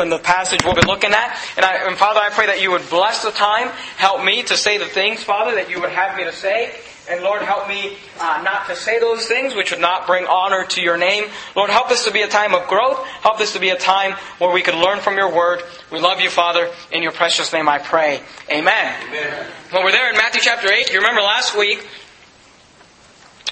And the passage we'll be looking at. And, I, and Father, I pray that you would bless the time. Help me to say the things, Father, that you would have me to say. And Lord, help me uh, not to say those things which would not bring honor to your name. Lord, help this to be a time of growth. Help this to be a time where we can learn from your word. We love you, Father. In your precious name I pray. Amen. Amen. When we're there in Matthew chapter 8, you remember last week,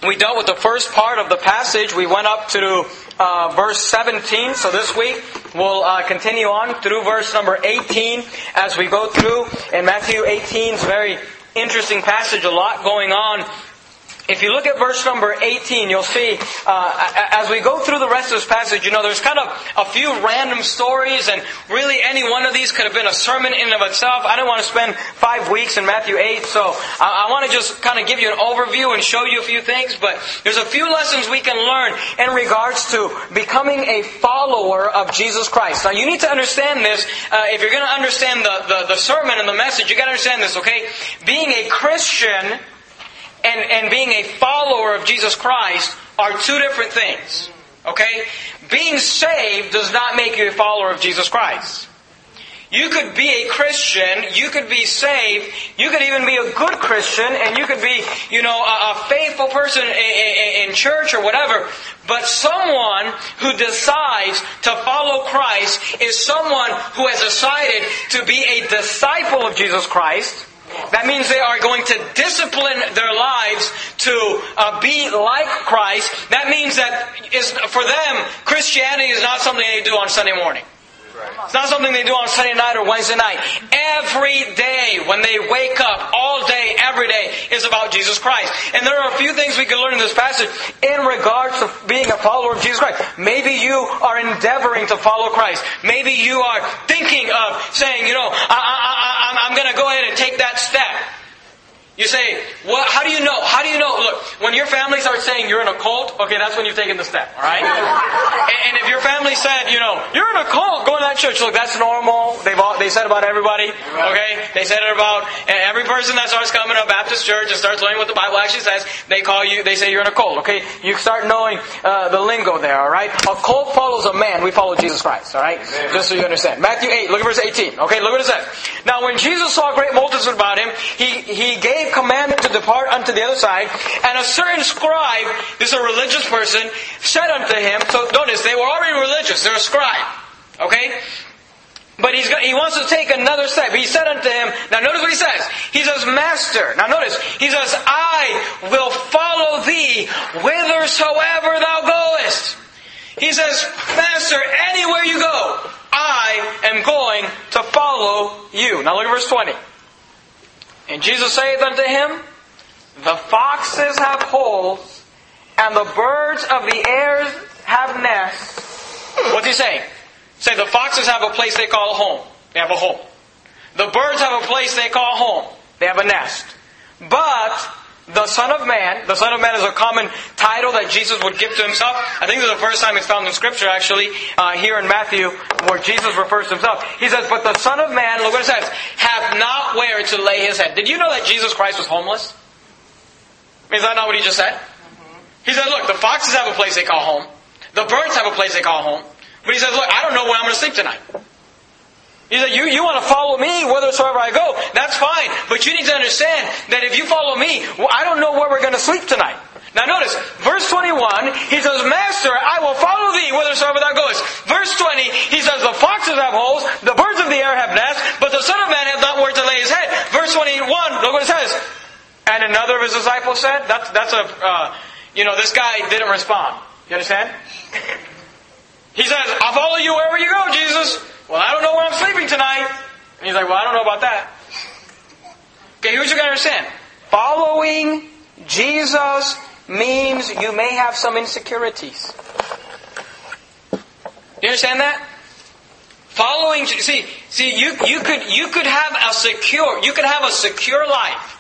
we dealt with the first part of the passage. We went up to uh, verse 17. So this week we'll uh, continue on through verse number 18 as we go through. In Matthew 18 is very interesting passage, a lot going on. If you look at verse number 18, you'll see, uh, as we go through the rest of this passage, you know, there's kind of a few random stories, and really any one of these could have been a sermon in and of itself. I don't want to spend five weeks in Matthew 8, so I, I want to just kind of give you an overview and show you a few things, but there's a few lessons we can learn in regards to becoming a follower of Jesus Christ. Now, you need to understand this. Uh, if you're going to understand the, the, the sermon and the message, you got to understand this, okay? Being a Christian and, and being a follower of Jesus Christ are two different things. Okay? Being saved does not make you a follower of Jesus Christ. You could be a Christian, you could be saved, you could even be a good Christian, and you could be, you know, a, a faithful person in, in church or whatever. But someone who decides to follow Christ is someone who has decided to be a disciple of Jesus Christ that means they are going to discipline their lives to uh, be like Christ. That means that is, for them, Christianity is not something they do on Sunday morning. It's not something they do on Sunday night or Wednesday night. Every day when they wake up, all day, every day, is about Jesus Christ. And there are a few things we can learn in this passage in regards to being a follower of Jesus Christ. Maybe you are endeavoring to follow Christ. Maybe you are thinking of saying, you know, I, I'm going to go ahead and take that step. You say, well, how do you know? How do you know? Look, when your family starts saying you're in a cult, okay, that's when you've taken the step, alright? and, if your family said, you know, you're in a cult, go to that church, look, that's normal. They've all, they said about everybody, okay? They said it about every person that starts coming to a Baptist church and starts learning what the Bible actually says, they call you, they say you're in a cult, okay? You start knowing uh, the lingo there, alright? A cult follows a man, we follow Jesus Christ, alright? Just so you understand. Matthew 8, look at verse 18, okay? Look what it says. Now when Jesus saw great multitudes about him, he, he gave gave to depart unto the other side, and a certain scribe, this is a religious person, said unto him, so notice, they were already religious, they're a scribe. Okay? But he's he wants to take another step. He said unto him, now notice what he says. He says, Master. Now notice, he says, I will follow thee whithersoever thou goest. He says, Master, anywhere you go, I am going to follow you. Now look at verse 20. And Jesus saith unto him, The foxes have holes, and the birds of the air have nests. What's he saying? Say the foxes have a place they call a home. They have a home. The birds have a place they call home. They have a nest. But the Son of Man, the Son of Man is a common title that Jesus would give to himself. I think this is the first time it's found in Scripture, actually, uh, here in Matthew, where Jesus refers to himself. He says, But the Son of Man, look what it says, have not where to lay his head. Did you know that Jesus Christ was homeless? Is that not what he just said? He said, Look, the foxes have a place they call home, the birds have a place they call home. But he says, Look, I don't know where I'm going to sleep tonight. He said, you, you want to follow me whithersoever I go. That's fine. But you need to understand that if you follow me, well, I don't know where we're going to sleep tonight. Now notice, verse 21, he says, Master, I will follow thee whithersoever thou goest. Verse 20, he says, The foxes have holes, the birds of the air have nests, but the Son of Man hath not where to lay his head. Verse 21, look what it says. And another of his disciples said, that's, that's a, uh, you know, this guy didn't respond. You understand? He says, I'll follow you wherever you go, Jesus. Well, I don't know where I'm sleeping tonight. And he's like, Well, I don't know about that. Okay, here's what you gotta understand. Following Jesus means you may have some insecurities. Do you understand that? Following, see, see, you, you could, you could have a secure, you could have a secure life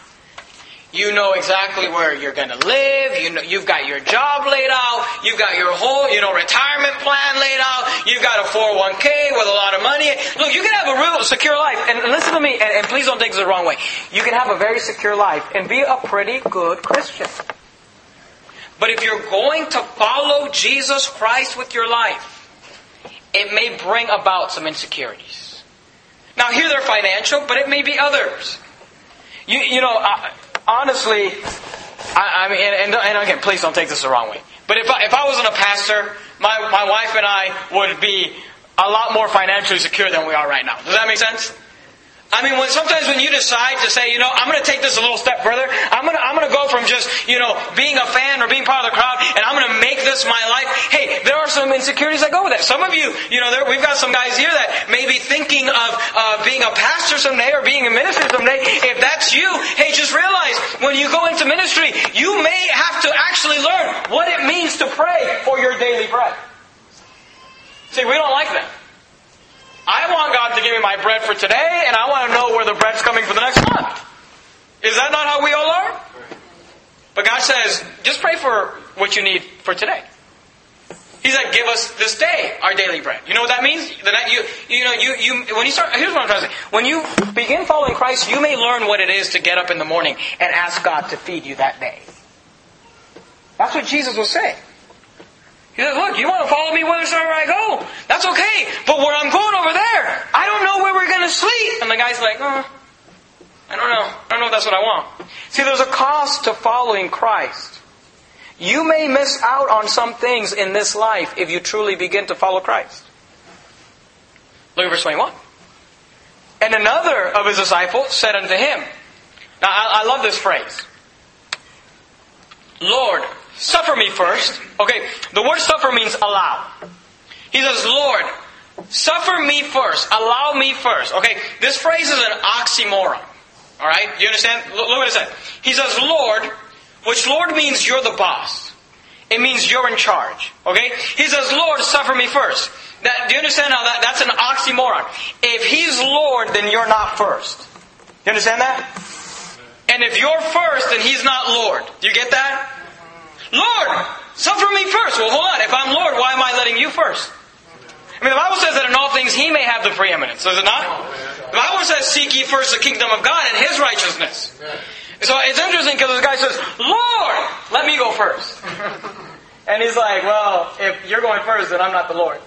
you know exactly where you're going to live. You know, you've got your job laid out. You've got your whole, you know, retirement plan laid out. You've got a 401k with a lot of money. Look, you can have a real secure life. And listen to me, and, and please don't take this the wrong way. You can have a very secure life and be a pretty good Christian. But if you're going to follow Jesus Christ with your life, it may bring about some insecurities. Now, here they're financial, but it may be others. You, you know, uh, honestly, I, I mean, and, and, again, please don't take this the wrong way. But if I, if I wasn't a pastor, my, my wife and I would be a lot more financially secure than we are right now. Does that make sense? I mean, when, sometimes when you decide to say, you know, I'm going to take this a little step further, I'm going to, I'm going to go from just, you know, being a fan or being part of the crowd, and I'm going to make this my life. Hey, there are some insecurities that go with that. Some of you, you know, there, we've got some guys here that may be thinking of uh, being a pastor someday or being a minister someday. If that's you, hey, just realize when you go into ministry, you may have to actually learn what it means to pray for your daily bread. See, we don't like that. I want God to give me my bread for today, and I want to know where the bread's coming for the next month. Is that not how we all are? But God says, just pray for what you need for today. He said, "Give us this day our daily bread." You know what that means? You, you know, you, you. When you start, here's what I'm trying to say. When you begin following Christ, you may learn what it is to get up in the morning and ask God to feed you that day. That's what Jesus was saying. Look, you want to follow me whithersoever I go. That's okay. But where I'm going over there, I don't know where we're going to sleep. And the guy's like, oh, I don't know. I don't know if that's what I want. See, there's a cost to following Christ. You may miss out on some things in this life if you truly begin to follow Christ. Look at verse 21. And another of his disciples said unto him, Now, I, I love this phrase. Lord, suffer me first. Okay, the word suffer means allow. He says, Lord, suffer me first. Allow me first. Okay, this phrase is an oxymoron. Alright, do you understand? Look what it says. He says, Lord, which Lord means you're the boss. It means you're in charge. Okay? He says, Lord, suffer me first. That, do you understand how that, that's an oxymoron? If He's Lord, then you're not first. You understand that? And if you're first, then He's not Lord. Do you get that? Lord, suffer me first. Well, hold on. If I'm Lord, why am I letting you first? I mean, the Bible says that in all things He may have the preeminence, does it not? The Bible says, seek ye first the kingdom of God and His righteousness. So it's interesting because this guy says, Lord, let me go first. And he's like, well, if you're going first, then I'm not the Lord.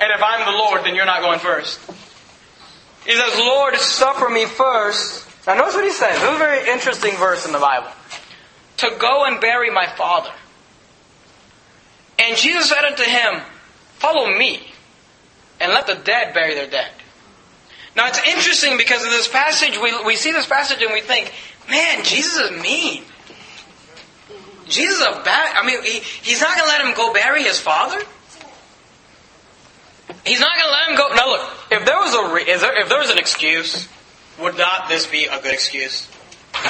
And if I'm the Lord, then you're not going first. He says, Lord, suffer me first. Now notice what he says. This is a very interesting verse in the Bible to go and bury my father. And Jesus said unto him, Follow me, and let the dead bury their dead. Now it's interesting because in this passage, we, we see this passage and we think, man, Jesus is mean. Jesus is a bad, I mean, he, he's not going to let him go bury his father? He's not going to let him go. Now look, if there was a, there, if there was an excuse, would not this be a good excuse?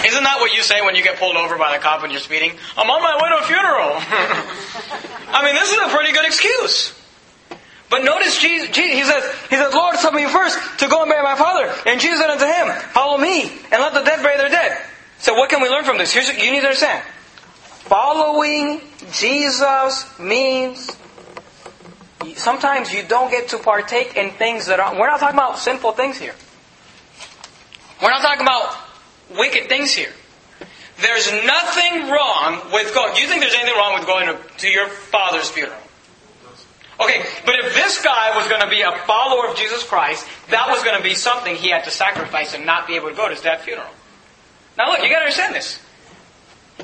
Isn't that what you say when you get pulled over by the cop when you're speeding? I'm on my way to a funeral. I mean, this is a pretty good excuse. But notice Jesus, he says, he says, Lord, suffer me first to go and bury my father. And Jesus said unto him, Follow me, and let the dead bury their dead. So what can we learn from this? Here's, you need to understand. Following Jesus means sometimes you don't get to partake in things that are. We're not talking about sinful things here. We're not talking about wicked things here. There's nothing wrong with going. Do you think there's anything wrong with going to, to your father's funeral? Okay, but if this guy was going to be a follower of Jesus Christ, that was going to be something he had to sacrifice and not be able to go to his dad's funeral. Now look, you got to understand this.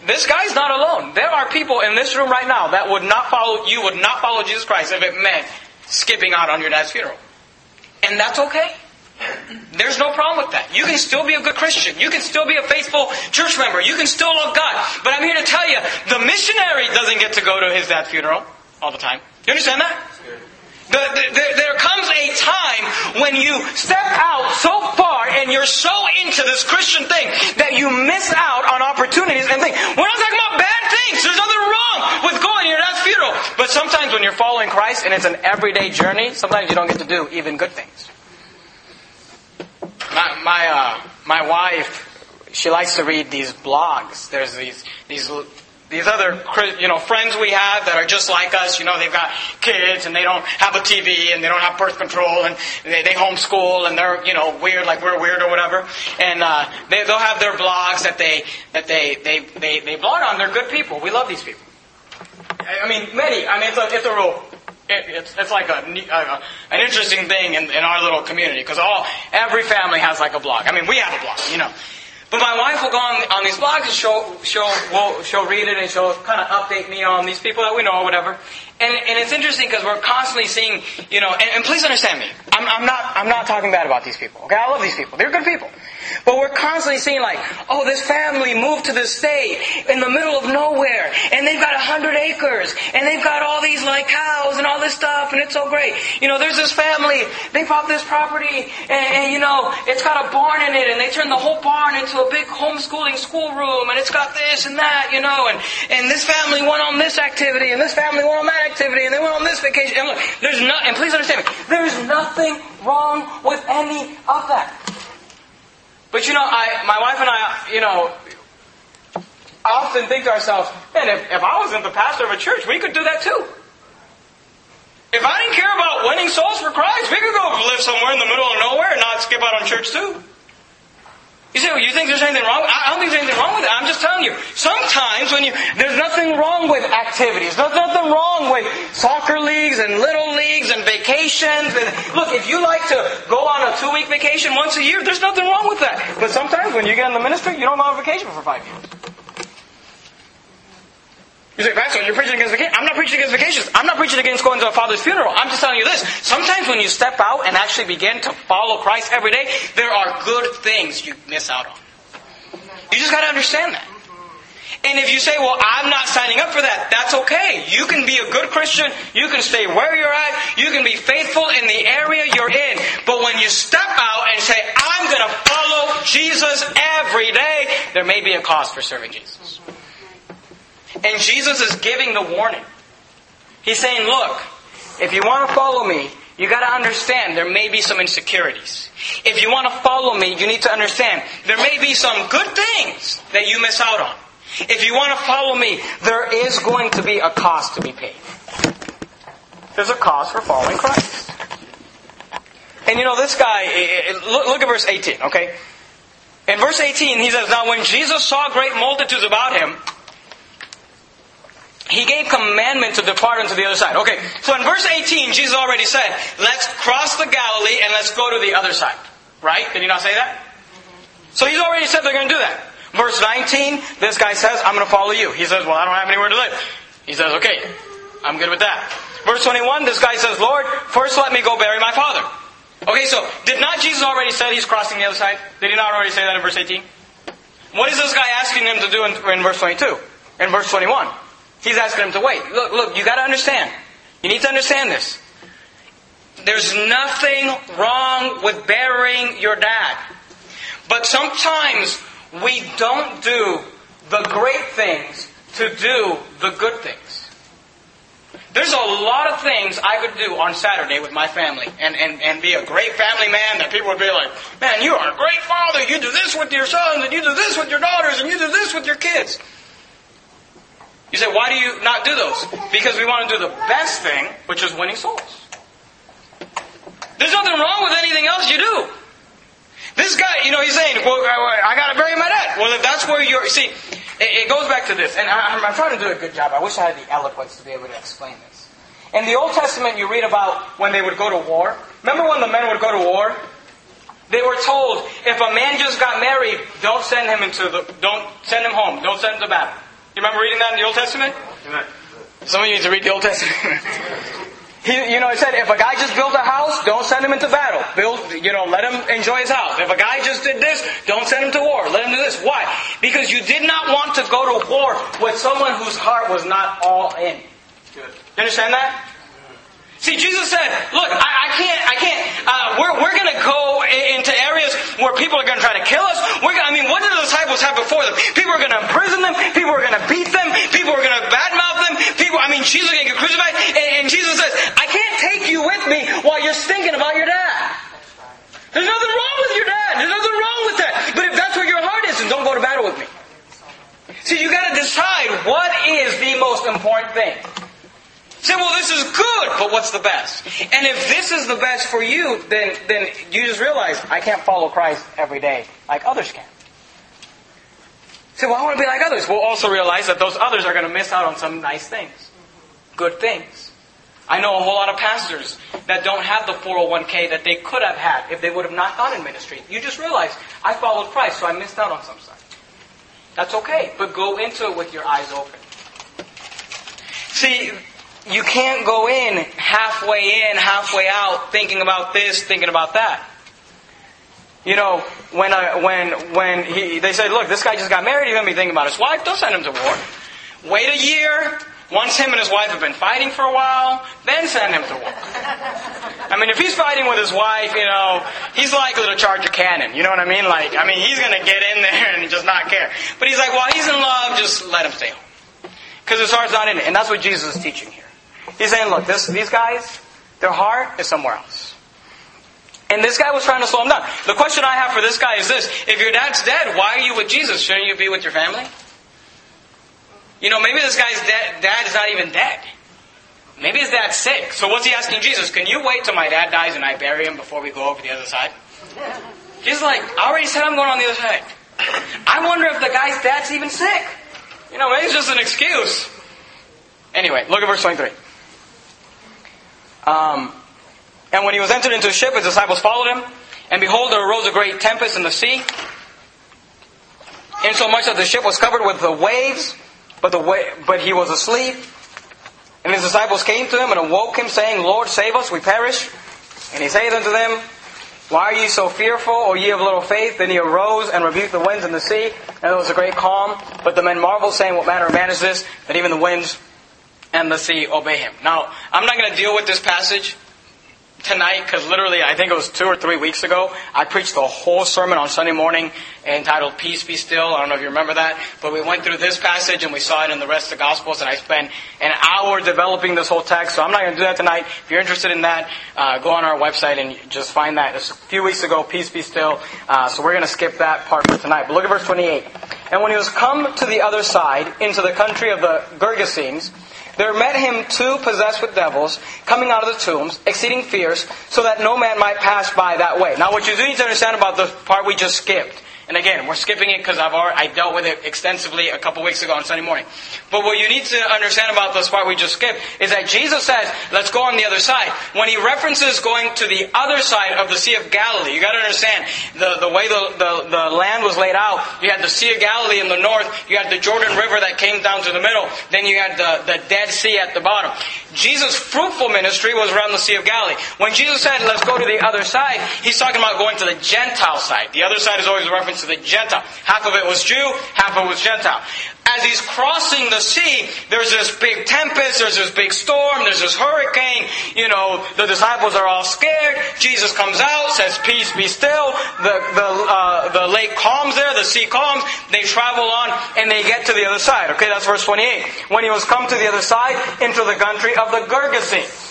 This guy's not alone. There are people in this room right now that would not follow, you would not follow Jesus Christ if it meant skipping out on your dad's funeral. And that's okay. There's no problem with that. You can still be a good Christian. You can still be a faithful church member. You can still love God. But I'm here to tell you, the missionary doesn't get to go to his dad's funeral all the time. You understand that? The, the, the, there comes a time when you step out so far and you're so into this Christian thing that you miss out on opportunities and things. We're not talking about bad things. There's nothing wrong with going to your dad's funeral. But sometimes when you're following Christ and it's an everyday journey, sometimes you don't get to do even good things. My my, uh, my wife, she likes to read these blogs. There's these these these other you know friends we have that are just like us. You know, they've got kids and they don't have a TV and they don't have birth control and they, they homeschool and they're you know weird like we're weird or whatever. And uh, they, they'll have their blogs that they that they, they they they blog on. They're good people. We love these people. I mean, many. I mean, it's a, it's a real It, it's, it's like a, a, uh, an interesting thing in, in our little community because all every family has like a blog. I mean, we have a blog, you know. But my wife will go on, on these blogs and she'll, she'll, will she'll read it and she'll kind of update me on these people that we know or whatever. And, and it's interesting because we're constantly seeing, you know, and, and please understand me. I'm, I'm, not, I'm not talking bad about these people. Okay, I love these people. They're good people. But we're constantly seeing like, oh, this family moved to this state in the middle of nowhere, and they've got a hundred acres, and they've got all these like cows and all this stuff, and it's so great. You know, there's this family, they bought this property, and, and you know, it's got a barn in it, and they turned the whole barn into a big homeschooling schoolroom, and it's got this and that, you know, and, and this family went on this activity, and this family went on that activity, and they went on this vacation. And look, there's no, and please understand me, there's nothing wrong with any of that. But you know, I, my wife and I, you know, often think to ourselves, man, if, if I wasn't the pastor of a church, we could do that too. If I didn't care about winning souls for Christ, we could go live somewhere in the middle of nowhere and not skip out on church too. You say, well, you think there's anything wrong? I don't think there's anything wrong with it. I'm just telling you. Sometimes when you, there's nothing wrong with activities. There's nothing wrong with soccer leagues and little leagues and vacations. And look, if you like to go on a two week vacation once a year, there's nothing wrong with that. But sometimes when you get in the ministry, you don't go on vacation for five years. You say, Pastor, you're preaching against vacation. I'm not preaching against vacations. I'm not preaching against going to a father's funeral. I'm just telling you this. Sometimes when you step out and actually begin to follow Christ every day, there are good things you miss out on. You just got to understand that. And if you say, well, I'm not signing up for that, that's okay. You can be a good Christian. You can stay where you're at. You can be faithful in the area you're in. But when you step out and say, I'm going to follow Jesus every day, there may be a cause for serving Jesus. And Jesus is giving the warning. He's saying, look, if you want to follow me, you got to understand there may be some insecurities. If you want to follow me, you need to understand there may be some good things that you miss out on. If you want to follow me, there is going to be a cost to be paid. There's a cost for following Christ. And you know, this guy, look, at verse 18, okay? In verse 18, he says, Now when Jesus saw great multitudes about him, he gave commandment to depart unto the other side. Okay, so in verse 18, Jesus already said, let's cross the Galilee and let's go to the other side. Right? Did he not say that? So he's already said they're going to do that. Verse 19, this guy says, I'm going to follow you. He says, well, I don't have anywhere to live. He says, okay, I'm good with that. Verse 21, this guy says, Lord, first let me go bury my father. Okay, so did not Jesus already say he's crossing the other side? Did he not already say that in verse 18? What is this guy asking him to do in, in verse 22? In verse 21? He's asking him to wait. Look, look, you got to understand. You need to understand this. There's nothing wrong with burying your dad. But sometimes we don't do the great things to do the good things. There's a lot of things I could do on Saturday with my family and, and, and be a great family man that people would be like, man, you are a great father. You do this with your sons and you do this with your daughters and you do this with your kids. You say, why do you not do those? Because we want to do the best thing, which is winning souls. There's nothing wrong with anything else you do. This guy, you know, he's saying, well, I got to bury my dad. Well, if that's where you're, see, it, goes back to this, and I, I'm trying to do a good job. I wish I had the eloquence to be able to explain this. In the Old Testament, you read about when they would go to war. Remember when the men would go to war? They were told, if a man just got married, don't send him into the, don't send him home, don't send him to battle. You remember reading that in the Old Testament? Some of you need to read the Old Testament. he, you know, it said if a guy just built a house, don't send him into battle. Build, you know, let him enjoy his house. If a guy just did this, don't send him to war. Let him do this. Why? Because you did not want to go to war with someone whose heart was not all in. You understand that? See, Jesus said, "Look, I, I can't, I can't. Uh, we're we're going to go into areas where people are going to try to kill us. We're, I mean, what did the disciples have before them? People are going to imprison them. People are going to beat them. People are going to badmouth them. People, I mean, Jesus is going to get crucified. And, and Jesus says, "I can't take you with me while you're thinking about your dad." There's nothing wrong with your dad. There's nothing wrong with that. But if that's where your heart is, then don't go to battle with me. See, you got to decide what is the most important thing. Say, well, this is good, but what's the best? And if this is the best for you, then, then you just realize I can't follow Christ every day like others can. Say, well, I want to be like others. We'll also realize that those others are going to miss out on some nice things, good things. I know a whole lot of pastors that don't have the 401k that they could have had if they would have not gone in ministry. You just realize, I followed Christ, so I missed out on some stuff. That's okay, but go into it with your eyes open. See, you can't go in halfway in, halfway out, thinking about this, thinking about that. You know, when I, when when he they said, look, this guy just got married, he's gonna be thinking about his wife. Don't send him to war. Wait a year. Once him and his wife have been fighting for a while, then send him to war. I mean, if he's fighting with his wife, you know, he's likely to charge a cannon. You know what I mean? Like, I mean, he's gonna get in there and just not care. But he's like, while he's in love, just let him stay home. Because his heart's not in it. And that's what Jesus is teaching here. He's saying, look, this, these guys, their heart is somewhere else. And this guy was trying to slow him down. The question I have for this guy is this. If your dad's dead, why are you with Jesus? Shouldn't you be with your family? You know, maybe this guy's dad, dad is not even dead. Maybe his dad's sick. So what's he asking Jesus? Can you wait till my dad dies and I bury him before we go over the other side? Jesus like, I already said I'm going on the other side. I wonder if the guy's dad's even sick. You know, maybe it's just an excuse. Anyway, look at verse 23. Um, and when he was entered into a ship, his disciples followed him. And behold, there arose a great tempest in the sea, insomuch that the ship was covered with the waves, but, the wa- but he was asleep. And his disciples came to him and awoke him, saying, Lord, save us, we perish. And he saith unto them, Why are ye so fearful, O ye of little faith? Then he arose and rebuked the winds and the sea, and there was a great calm. But the men marveled, saying, What manner of man is this, that even the winds and the sea obey him? Now, I'm not going to deal with this passage tonight because literally I think it was two or three weeks ago I preached the whole sermon on Sunday morning entitled Peace Be Still. I don't know if you remember that, but we went through this passage and we saw it in the rest of the Gospels and I spent an hour developing this whole text. So I'm not going to do that tonight. If you're interested in that, uh, go on our website and just find that. It's a few weeks ago, Peace Be Still. Uh, so we're going to skip that part for tonight. But look at verse 28. And when he was come to the other side, into the country of the Gergesenes, there met him two possessed with devils, coming out of the tombs, exceeding fierce, so that no man might pass by that way. Now, what you do need to understand about the part we just skipped and again, we're skipping it because I've already, I dealt with it extensively a couple weeks ago on Sunday morning. But what you need to understand about this part we just skipped is that Jesus says, let's go on the other side. When he references going to the other side of the Sea of Galilee, you gotta understand the, the way the, the, the land was laid out. You had the Sea of Galilee in the north, you had the Jordan River that came down to the middle, then you had the, the Dead Sea at the bottom. Jesus' fruitful ministry was around the Sea of Galilee. When Jesus said, let's go to the other side, he's talking about going to the Gentile side. The other side is always a reference to the Gentile. Half of it was Jew, half of it was Gentile. As he's crossing the sea, there's this big tempest, there's this big storm, there's this hurricane. You know, the disciples are all scared. Jesus comes out, says, "Peace, be still." The the uh, the lake calms there, the sea calms. They travel on, and they get to the other side. Okay, that's verse 28. When he was come to the other side, into the country of the Gergesenes.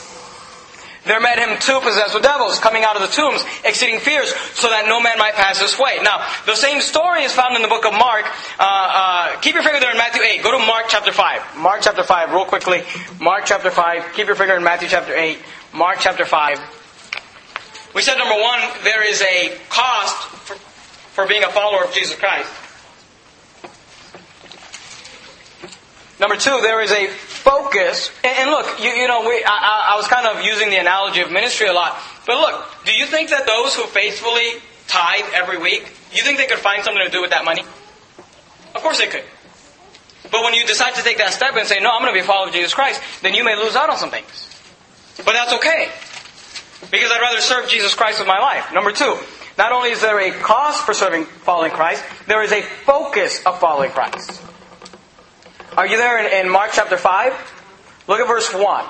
There met him two possessed with devils coming out of the tombs, exceeding fierce, so that no man might pass this way. Now, the same story is found in the book of Mark. Uh, uh, keep your finger there in Matthew 8. Go to Mark chapter 5. Mark chapter 5, real quickly. Mark chapter 5. Keep your finger in Matthew chapter 8. Mark chapter 5. We said, number one, there is a cost for, for being a follower of Jesus Christ. Number two, there is a focus. And, look, you, you know, we, I, I was kind of using the analogy of ministry a lot. But look, do you think that those who faithfully tithe every week, you think they could find something to do with that money? Of course they could. But when you decide to take that step and say, no, I'm going to be a follower of Jesus Christ, then you may lose out on some things. But that's okay. Because I'd rather serve Jesus Christ with my life. Number two, not only is there a cost for serving, following Christ, there is a focus of following Christ. Are you there in, in Mark chapter 5? Look at verse 1.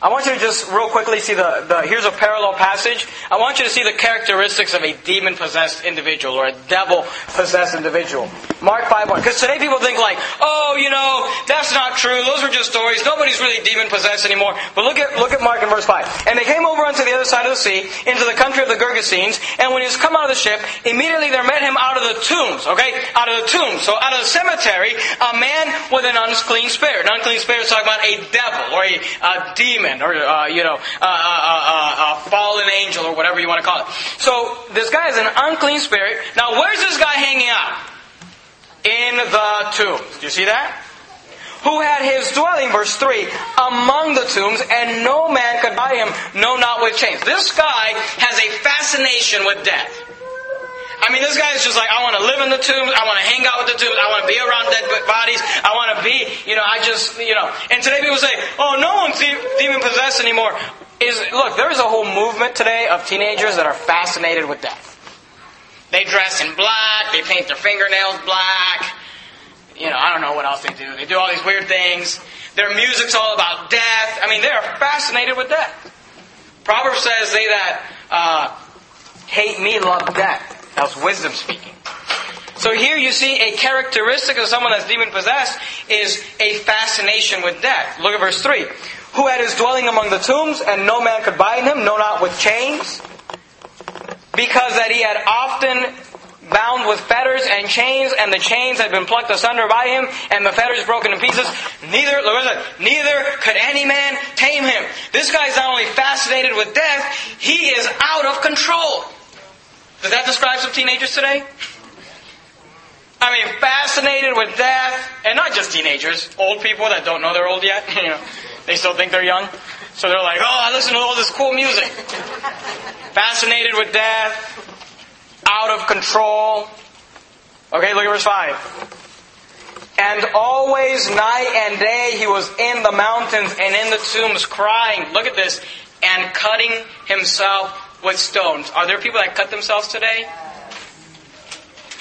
I want you to just real quickly see the, the, here's a parallel passage. I want you to see the characteristics of a demon possessed individual or a devil possessed individual. Mark 5 1. Because today people think like, oh, you know, that's not true. Those were just stories. Nobody's really demon possessed anymore. But look at, look at Mark in verse 5. And they came over unto the other side of the sea, into the country of the Gergesenes, and when he was come out of the ship, immediately there met him out of the tombs, okay? Out of the tombs. So out of the cemetery, a man with an unclean spirit. An unclean spirit is talking about a devil or a, a demon or, uh, you know, a, a, a, fallen angel or whatever you want to call it. So this guy is an unclean spirit. Now, where's this guy hanging out? In the tombs. Do you see that? who had his dwelling, verse 3, among the tombs, and no man could buy him, no, not with chains. This guy has a fascination with death. I mean, this guy is just like, I want to live in the tombs. I want to hang out with the tombs. I want to be around dead bodies. I want to be, you know, I just, you know. And today people say, oh, no one's demon possessed anymore. Is Look, there's a whole movement today of teenagers that are fascinated with death. They dress in black. They paint their fingernails black. You know, I don't know what else they do. They do all these weird things. Their music's all about death. I mean, they are fascinated with death. Proverbs says they that uh, hate me love death. That's wisdom speaking. So here you see a characteristic of someone that's demon possessed is a fascination with death. Look at verse 3. Who had his dwelling among the tombs, and no man could bind him, no not with chains, because that he had often bound with fetters and chains, and the chains had been plucked asunder by him, and the fetters broken in pieces. Neither, neither could any man tame him. This guy's not only fascinated with death, he is out of control. Does that describe some teenagers today? I mean, fascinated with death, and not just teenagers, old people that don't know they're old yet. You know, they still think they're young, so they're like, "Oh, I listen to all this cool music." fascinated with death, out of control. Okay, look at verse five. And always, night and day, he was in the mountains and in the tombs, crying. Look at this, and cutting himself with stones. Are there people that cut themselves today?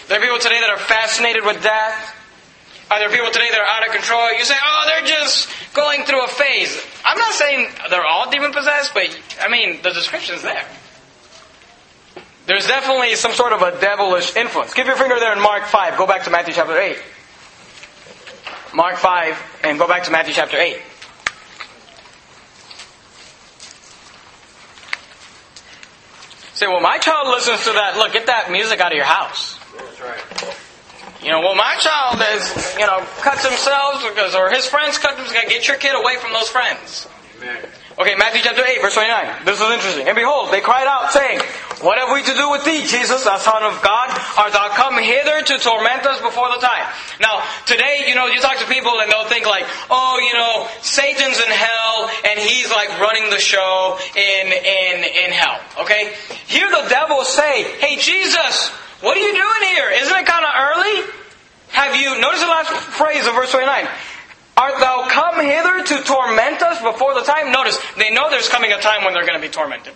There are people today that are fascinated with death. Are there people today that are out of control? You say, oh, they're just going through a phase. I'm not saying they're all demon possessed, but I mean, the description's there. There's definitely some sort of a devilish influence. Keep your finger there in Mark 5. Go back to Matthew chapter 8. Mark 5 and go back to Matthew chapter 8. Say, well, my child listens to that. Look, get that music out of your house. That's right. You know, well, my child is, you know, cuts themselves because, or his friends cut themselves. Get your kid away from those friends. Amen. Okay, Matthew chapter 8, verse 29. This is interesting. And behold, they cried out, saying, What have we to do with thee, Jesus, the Son of God? Art thou come hither to torment us before the time? Now, today, you know, you talk to people and they'll think like, oh, you know, Satan's in hell and he's like running the show in, in, in hell. Okay? Hear the devil say, Hey, Jesus, what are you doing here? Isn't it kind of early? Have you, notice the last phrase of verse 29. Art thou come hither to torment us before the time? Notice, they know there's coming a time when they're going to be tormented.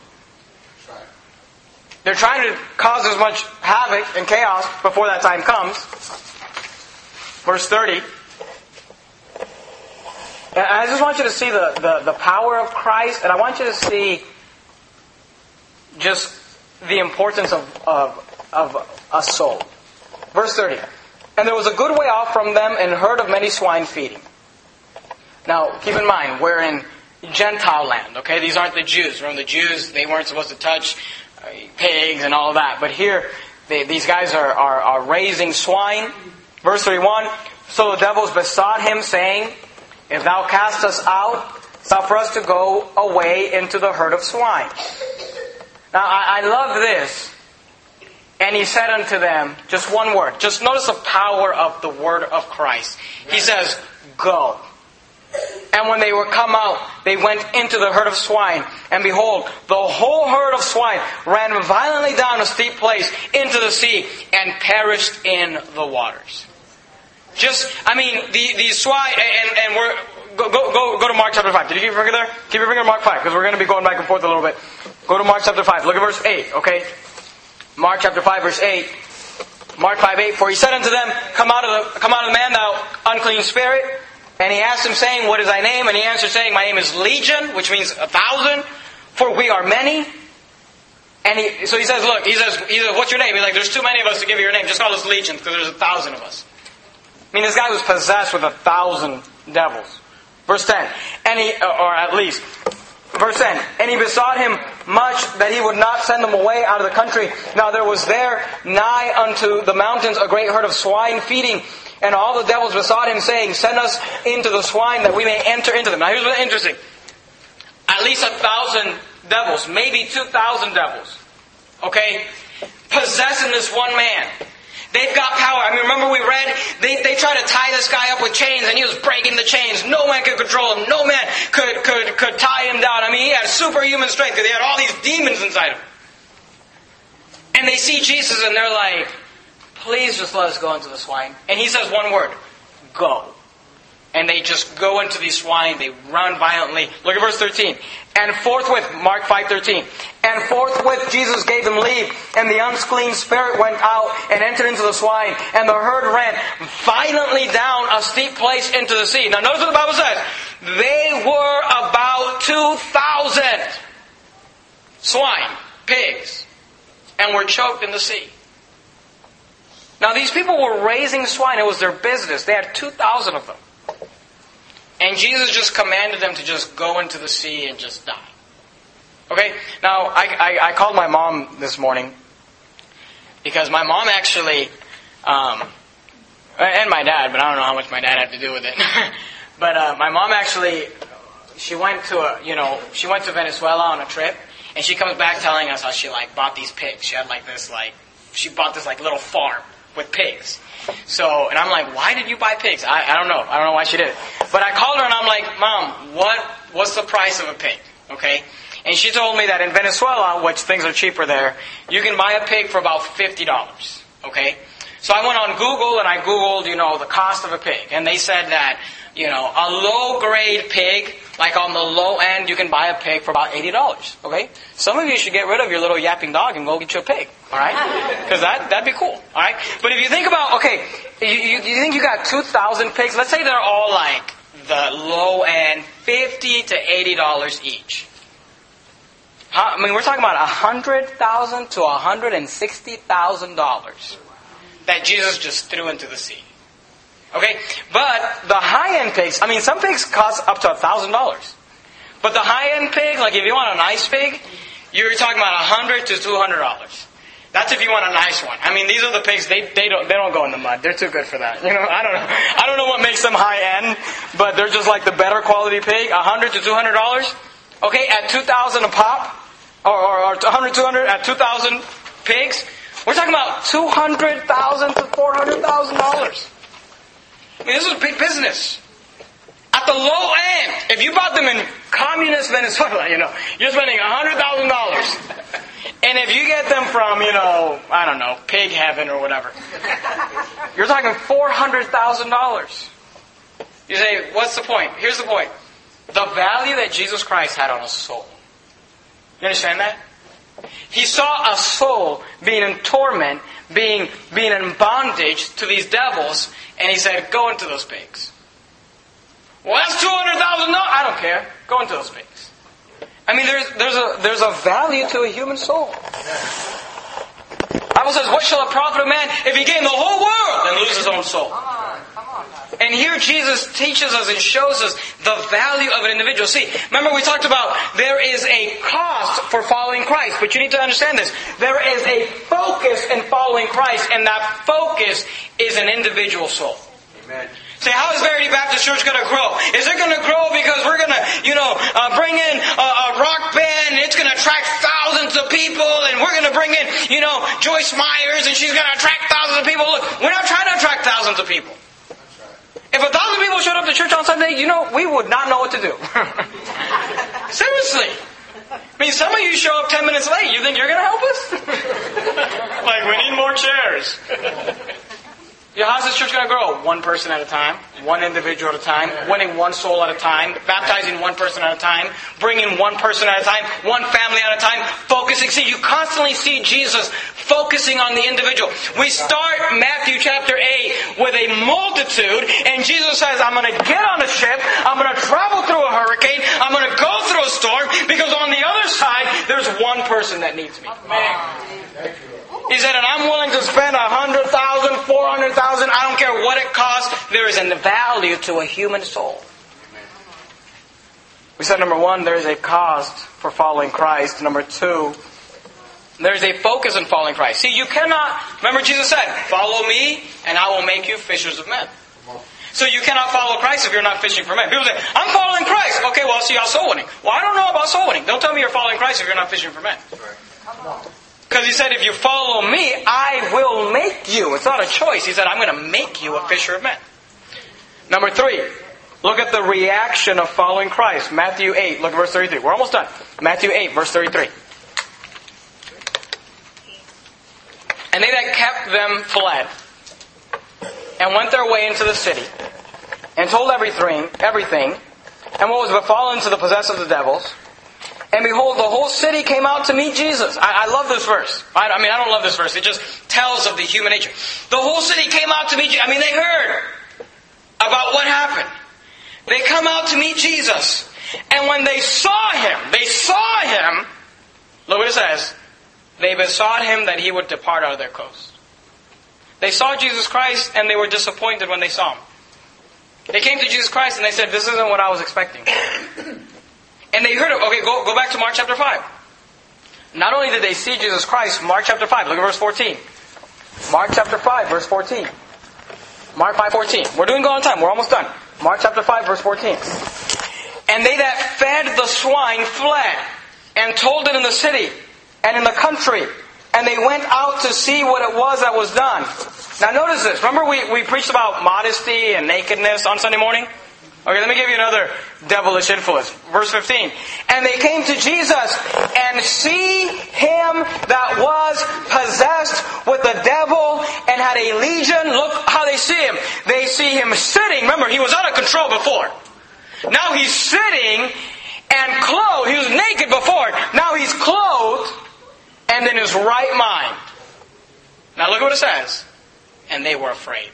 They're trying to cause as much havoc and chaos before that time comes. Verse 30. And I just want you to see the, the, the power of Christ, and I want you to see just the importance of, of, of a soul. Verse 30. And there was a good way off from them, and herd of many swine feeding. Now, keep in mind, we're in Gentile land, okay? These aren't the Jews. Remember, the Jews, they weren't supposed to touch uh, pigs and all that. But here, they, these guys are, are, are raising swine. Verse 31 So the devils besought him, saying, If thou cast us out, suffer us to go away into the herd of swine. Now, I, I love this. And he said unto them, just one word. Just notice the power of the word of Christ. He says, Go. And when they were come out, they went into the herd of swine. And behold, the whole herd of swine ran violently down a steep place into the sea and perished in the waters. Just, I mean, the, the swine, and, and we're, go, go, go, to Mark chapter 5. Did you keep your finger there? Keep your finger in Mark 5, because we're going to be going back and forth a little bit. Go to Mark chapter 5. Look at verse 8, okay? Mark chapter 5, verse 8. Mark 5, 8. For he said unto them, Come out of the, come out of the man, thou unclean spirit. And he asked him, saying, What is thy name? And he answered, saying, My name is Legion, which means a thousand, for we are many. And he, so he says, Look, he says, he says, What's your name? He's like, There's too many of us to give you your name. Just call us Legion, because there's a thousand of us. I mean, this guy was possessed with a thousand devils. Verse 10. And he, uh, or at least, verse 10. And he besought him much that he would not send them away out of the country. Now there was there nigh unto the mountains a great herd of swine feeding. And all the devils besought him, saying, Send us into the swine that we may enter into them. Now here's what's interesting. At least a thousand devils, maybe two thousand devils, okay, possessing this one man. They've got power. I mean, remember we read, they, they tried to tie this guy up with chains and he was breaking the chains. No man could control him. No man could, could, could tie him down. I mean, he had superhuman strength because he had all these demons inside him. And they see Jesus and they're like, please just let us go into the swine. And he says one word, go. And they just go into the swine, they run violently. Look at verse 13. And forthwith, Mark 5.13, and forthwith Jesus gave them leave, and the unclean spirit went out and entered into the swine, and the herd ran violently down a steep place into the sea. Now notice what the Bible says. They were about 2,000 swine, pigs, and were choked in the sea. Now these people were raising swine, it was their business. They had 2,000 of them. And Jesus just commanded them to just go into the sea and just die. Okay? Now, I, I, I called my mom this morning because my mom actually, um, and my dad, but I don't know how much my dad had to do with it. but uh, my mom actually, she went to a, you know, she went to Venezuela on a trip, and she comes back telling us how she like bought these pigs. She had like this like, she bought this like little farm with pigs. So, and I'm like, why did you buy pigs? I, I don't know. I don't know why she did it. But I called her and I'm like, Mom, what, what's the price of a pig? Okay? And she told me that in Venezuela, which things are cheaper there, you can buy a pig for about $50. Okay? So I went on Google and I Googled, you know, the cost of a pig. And they said that, you know, a low grade pig, like on the low end, you can buy a pig for about $80. Okay? Some of you should get rid of your little yapping dog and go get you a pig. Alright? Because that, that'd be cool. Alright? But if you think about, okay, you, you, you think you got 2,000 pigs, let's say they're all like the low end, 50 to $80 each. How, I mean, we're talking about 100,000 to $160,000 that Jesus just threw into the sea. Okay? But the high end pigs, I mean, some pigs cost up to $1,000. But the high end pig, like if you want a nice pig, you're talking about 100 to $200. That's if you want a nice one. I mean, these are the pigs. They, they don't they don't go in the mud. They're too good for that. You know, I don't know. I don't know what makes them high end, but they're just like the better quality pig. A hundred to two hundred dollars. Okay, at two thousand a pop, or, or, or 100, 200 at two thousand pigs. We're talking about two hundred thousand to four hundred thousand dollars. I mean, this is big business. At the low end, if you bought them in communist Venezuela, you know, you're spending hundred thousand dollars. And if you get them from, you know, I don't know, pig heaven or whatever, you're talking $400,000. You say, what's the point? Here's the point. The value that Jesus Christ had on a soul. You understand that? He saw a soul being in torment, being, being in bondage to these devils, and he said, go into those pigs. Well, that's $200,000. I don't care. Go into those pigs. I mean, there's, there's, a, there's a value to a human soul. Bible says, what shall it profit a man if he gain the whole world and lose his own soul? And here Jesus teaches us and shows us the value of an individual. See, remember we talked about there is a cost for following Christ, but you need to understand this. There is a focus in following Christ, and that focus is an individual soul. Amen. Say, how is Verity Baptist Church going to grow? Is it going to grow because we're going to, you know, uh, bring in a, a rock band and it's going to attract thousands of people and we're going to bring in, you know, Joyce Myers and she's going to attract thousands of people? Look, we're not trying to attract thousands of people. If a thousand people showed up to church on Sunday, you know, we would not know what to do. Seriously. I mean, some of you show up 10 minutes late. You think you're going to help us? like, we need more chairs. You know, how's this church going to grow? One person at a time, one individual at a time, winning one soul at a time, baptizing one person at a time, bringing one person at a time, one family at a time, focusing. See, you constantly see Jesus focusing on the individual. We start Matthew chapter 8 with a multitude, and Jesus says, I'm going to get on a ship, I'm going to travel through a hurricane, I'm going to go through a storm, because on the other side, there's one person that needs me. He said, and I'm willing to spend a hundred thousand, four hundred thousand, I don't care what it costs. There is a value to a human soul. We said number one, there is a cost for following Christ. Number two, there's a focus in following Christ. See, you cannot, remember Jesus said, follow me and I will make you fishers of men. So you cannot follow Christ if you're not fishing for men. People say, I'm following Christ. Okay, well, see, how soul winning. Well, I don't know about soul winning. Don't tell me you're following Christ if you're not fishing for men. Because he said, if you follow me, I will make you. It's not a choice. He said, I'm going to make you a fisher of men. Number three, look at the reaction of following Christ. Matthew 8, look at verse 33. We're almost done. Matthew 8, verse 33. And they that kept them fled and went their way into the city and told everything, everything, and what was befallen to the possessed of the devils. And behold, the whole city came out to meet Jesus. I, I love this verse. I, I, mean, I don't love this verse. It just tells of the human nature. The whole city came out to meet Jesus. I mean, they heard about what happened. They come out to meet Jesus. And when they saw him, they saw him, look what it says. They besought him that he would depart out of their coast. They saw Jesus Christ and they were disappointed when they saw him. They came to Jesus Christ and they said, This isn't what I was expecting. And they heard it. Okay, go, go back to Mark chapter 5. Not only did they see Jesus Christ, Mark chapter 5, look at verse 14. Mark chapter 5, verse 14. Mark 5.14. We're doing good on time. We're almost done. Mark chapter 5, verse 14. And they that fed the swine fled and told it in the city and in the country. And they went out to see what it was that was done. Now notice this. Remember we, we preached about modesty and nakedness on Sunday morning? Okay, let me give you another devilish influence. Verse 15. And they came to Jesus and see him that was possessed with the devil and had a legion. Look how they see him. They see him sitting. Remember, he was out of control before. Now he's sitting and clothed. He was naked before. Now he's clothed and in his right mind. Now look at what it says. And they were afraid.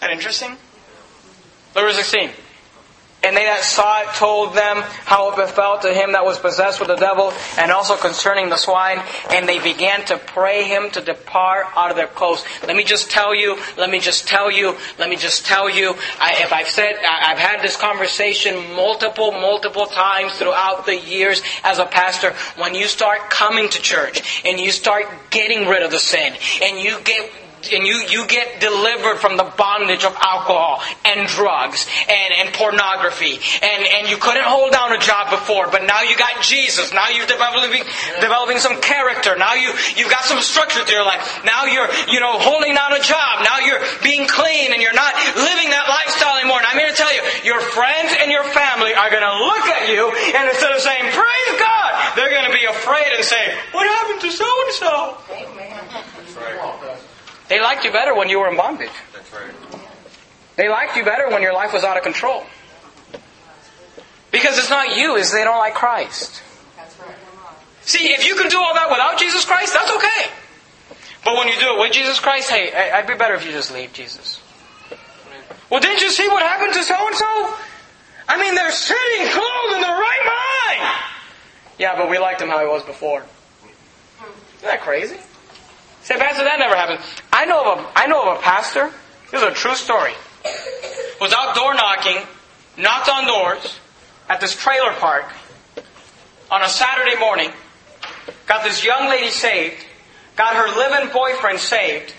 That interesting? Verse 16. And they that saw it told them how it befell to him that was possessed with the devil, and also concerning the swine. And they began to pray him to depart out of their coast. Let me just tell you, let me just tell you, let me just tell you. I, if I've said, I've had this conversation multiple, multiple times throughout the years as a pastor. When you start coming to church, and you start getting rid of the sin, and you get and you, you get delivered from the bondage of alcohol and drugs and, and pornography. And, and you couldn't hold down a job before, but now you got Jesus. Now you're developing, developing some character. Now you, you've got some structure to your life. Now you're, you know, holding down a job. Now you're being clean and you're not living that lifestyle anymore. And I'm here to tell you, your friends and your family are going to look at you and instead of saying, praise God, they're going to be afraid and say, what happened to so and so? That's right. They liked you better when you were in bondage. That's right. They liked you better when your life was out of control. Because it's not you, it's they don't like Christ. See, if you can do all that without Jesus Christ, that's okay. But when you do it with Jesus Christ, hey, I'd be better if you just leave Jesus. Well, didn't you see what happened to so and so? I mean, they're sitting clothed in the right mind. Yeah, but we liked him how he was before. Isn't that crazy? Say, Pastor, that never happened. I know of a, I know of a pastor. This is a true story. Was out door knocking, knocked on doors at this trailer park on a Saturday morning. Got this young lady saved. Got her living boyfriend saved.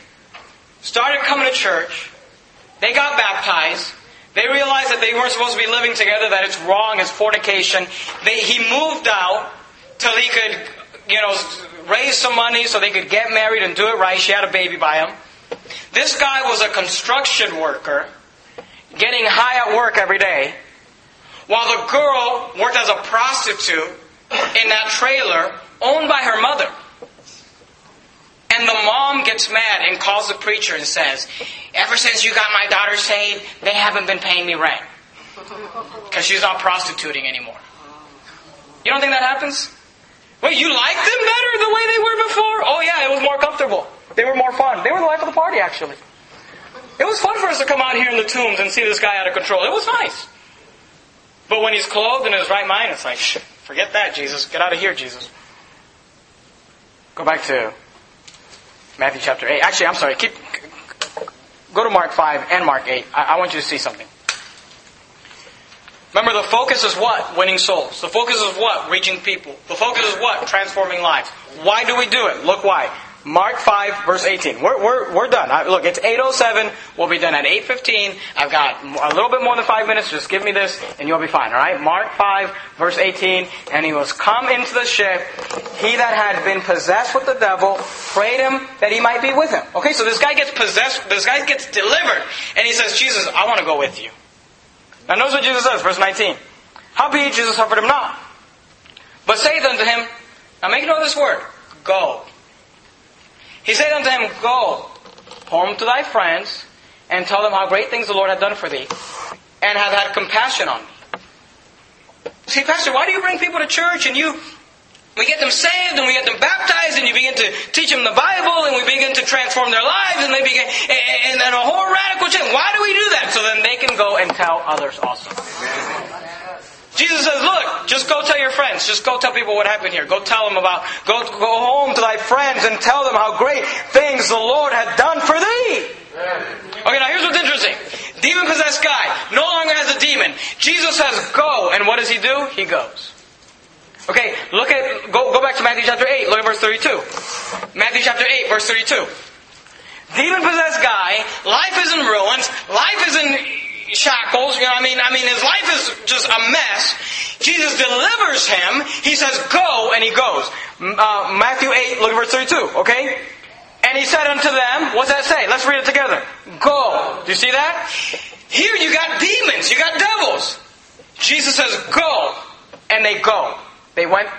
Started coming to church. They got baptized. They realized that they weren't supposed to be living together, that it's wrong, it's fornication. They, he moved out till he could, you know, raise some money so they could get married and do it right. She had a baby by him. This guy was a construction worker, getting high at work every day, while the girl worked as a prostitute in that trailer owned by her mother. And the mom gets mad and calls the preacher and says, Ever since you got my daughter saved, they haven't been paying me rent. Because she's not prostituting anymore. You don't think that happens? Wait, you liked them better the way they were before? Oh yeah, it was more comfortable. They were more fun. They were the life of the party, actually. It was fun for us to come out here in the tombs and see this guy out of control. It was nice. But when he's clothed in his right mind, it's like, forget that, Jesus. Get out of here, Jesus. Go back to Matthew chapter 8. Actually, I'm sorry. Keep, go to Mark 5 and Mark 8. I, I want you to see something. Remember, the focus is what? Winning souls. The focus is what? Reaching people. The focus is what? Transforming lives. Why do we do it? Look why. Mark 5, verse 18. We're, we're, we're done. I, look, it's 8.07. We'll be done at 8.15. I've got a little bit more than five minutes. Just give me this and you'll be fine, alright? Mark 5, verse 18. And he was come into the ship. He that had been possessed with the devil prayed him that he might be with him. Okay, so this guy gets possessed. This guy gets delivered. And he says, Jesus, I want to go with you. Now notice what Jesus says, verse 19. Howbeit Jesus suffered him not. But saith unto him, now make note of this word, go. He said unto him, Go home to thy friends and tell them how great things the Lord hath done for thee and hath had compassion on me. See, Pastor, why do you bring people to church and you we get them saved and we get them baptized and you begin to teach them the Bible and we begin to transform their lives and they begin and, and a whole radical change. Why do we do that? So then they can go and tell others also. Jesus says, look, just go tell your friends. Just go tell people what happened here. Go tell them about, go, go home to thy friends and tell them how great things the Lord had done for thee. Okay, now here's what's interesting. Demon possessed guy no longer has a demon. Jesus says, go. And what does he do? He goes. Okay, look at, go, go back to Matthew chapter 8. Look at verse 32. Matthew chapter 8, verse 32. Demon possessed guy, life is in ruins, life is in shackles. You know, I mean, I mean, his life is just a mess. Jesus delivers him. He says, "Go," and he goes. Uh, Matthew eight, look at verse thirty-two. Okay. And he said unto them, what's that say? Let's read it together. Go. Do you see that? Here you got demons, you got devils. Jesus says, go. And they go. They went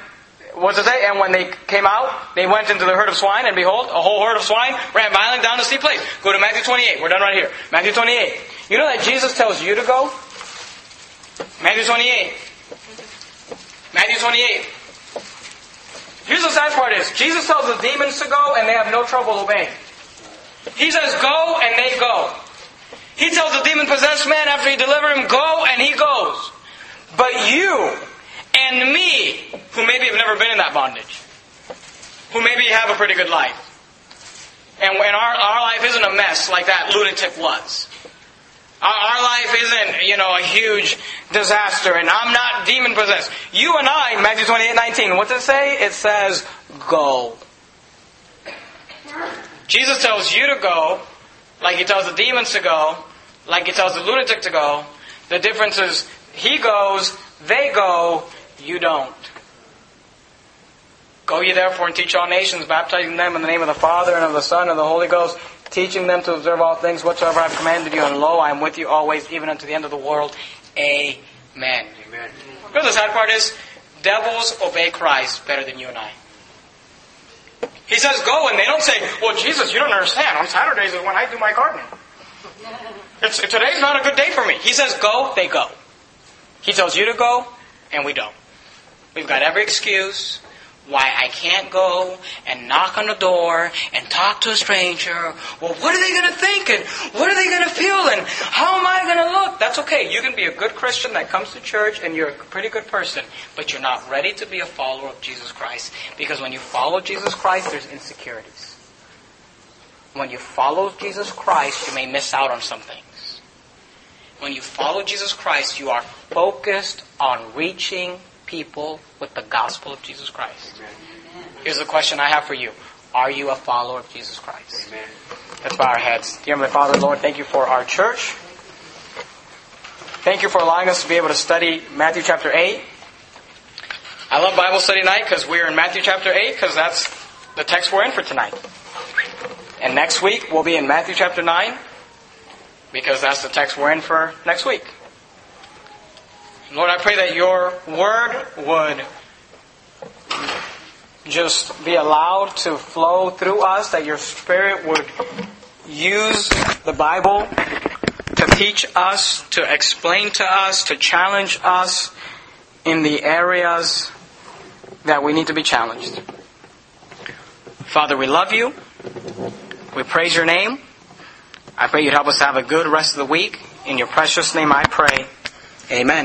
what does it say? And when they came out, they went into the herd of swine, and behold, a whole herd of swine ran violently down the steep place. Go to Matthew 28. We're done right here. Matthew 28. You know that Jesus tells you to go? Matthew 28. Matthew 28. Here's the sad part is, Jesus tells the demons to go, and they have no trouble obeying. He says, go, and they go. He tells the demon-possessed man after he delivered him, go, and he goes. But you, and me, who maybe have never been in that bondage, who maybe have a pretty good life. And our, our life isn't a mess like that lunatic was. Our, our life isn't, you know, a huge disaster, and I'm not demon possessed. You and I, Matthew 28 19, what does it say? It says, go. Jesus tells you to go, like he tells the demons to go, like he tells the lunatic to go. The difference is, he goes, they go, you don't. Go ye therefore and teach all nations, baptizing them in the name of the Father and of the Son and of the Holy Ghost, teaching them to observe all things whatsoever I have commanded you. And lo, I am with you always, even unto the end of the world. Amen. Amen. You know the sad part is? Devils obey Christ better than you and I. He says go, and they don't say, well, Jesus, you don't understand. On Saturdays is when I do my gardening. It's, today's not a good day for me. He says go, they go. He tells you to go, and we don't. We've got every excuse why I can't go and knock on the door and talk to a stranger. Well, what are they going to think and what are they going to feel and how am I going to look? That's okay. You can be a good Christian that comes to church and you're a pretty good person, but you're not ready to be a follower of Jesus Christ because when you follow Jesus Christ, there's insecurities. When you follow Jesus Christ, you may miss out on some things. When you follow Jesus Christ, you are focused on reaching people with the gospel of Jesus Christ. Here's the question I have for you. Are you a follower of Jesus Christ? Amen. Let's bow our heads. Dear my Father, Lord, thank you for our church. Thank you for allowing us to be able to study Matthew chapter 8. I love Bible study night because we're in Matthew chapter 8 because that's the text we're in for tonight. And next week we'll be in Matthew chapter 9 because that's the text we're in for next week. Lord, I pray that your word would just be allowed to flow through us, that your spirit would use the Bible to teach us, to explain to us, to challenge us in the areas that we need to be challenged. Father, we love you. We praise your name. I pray you'd help us have a good rest of the week. In your precious name I pray. Amen.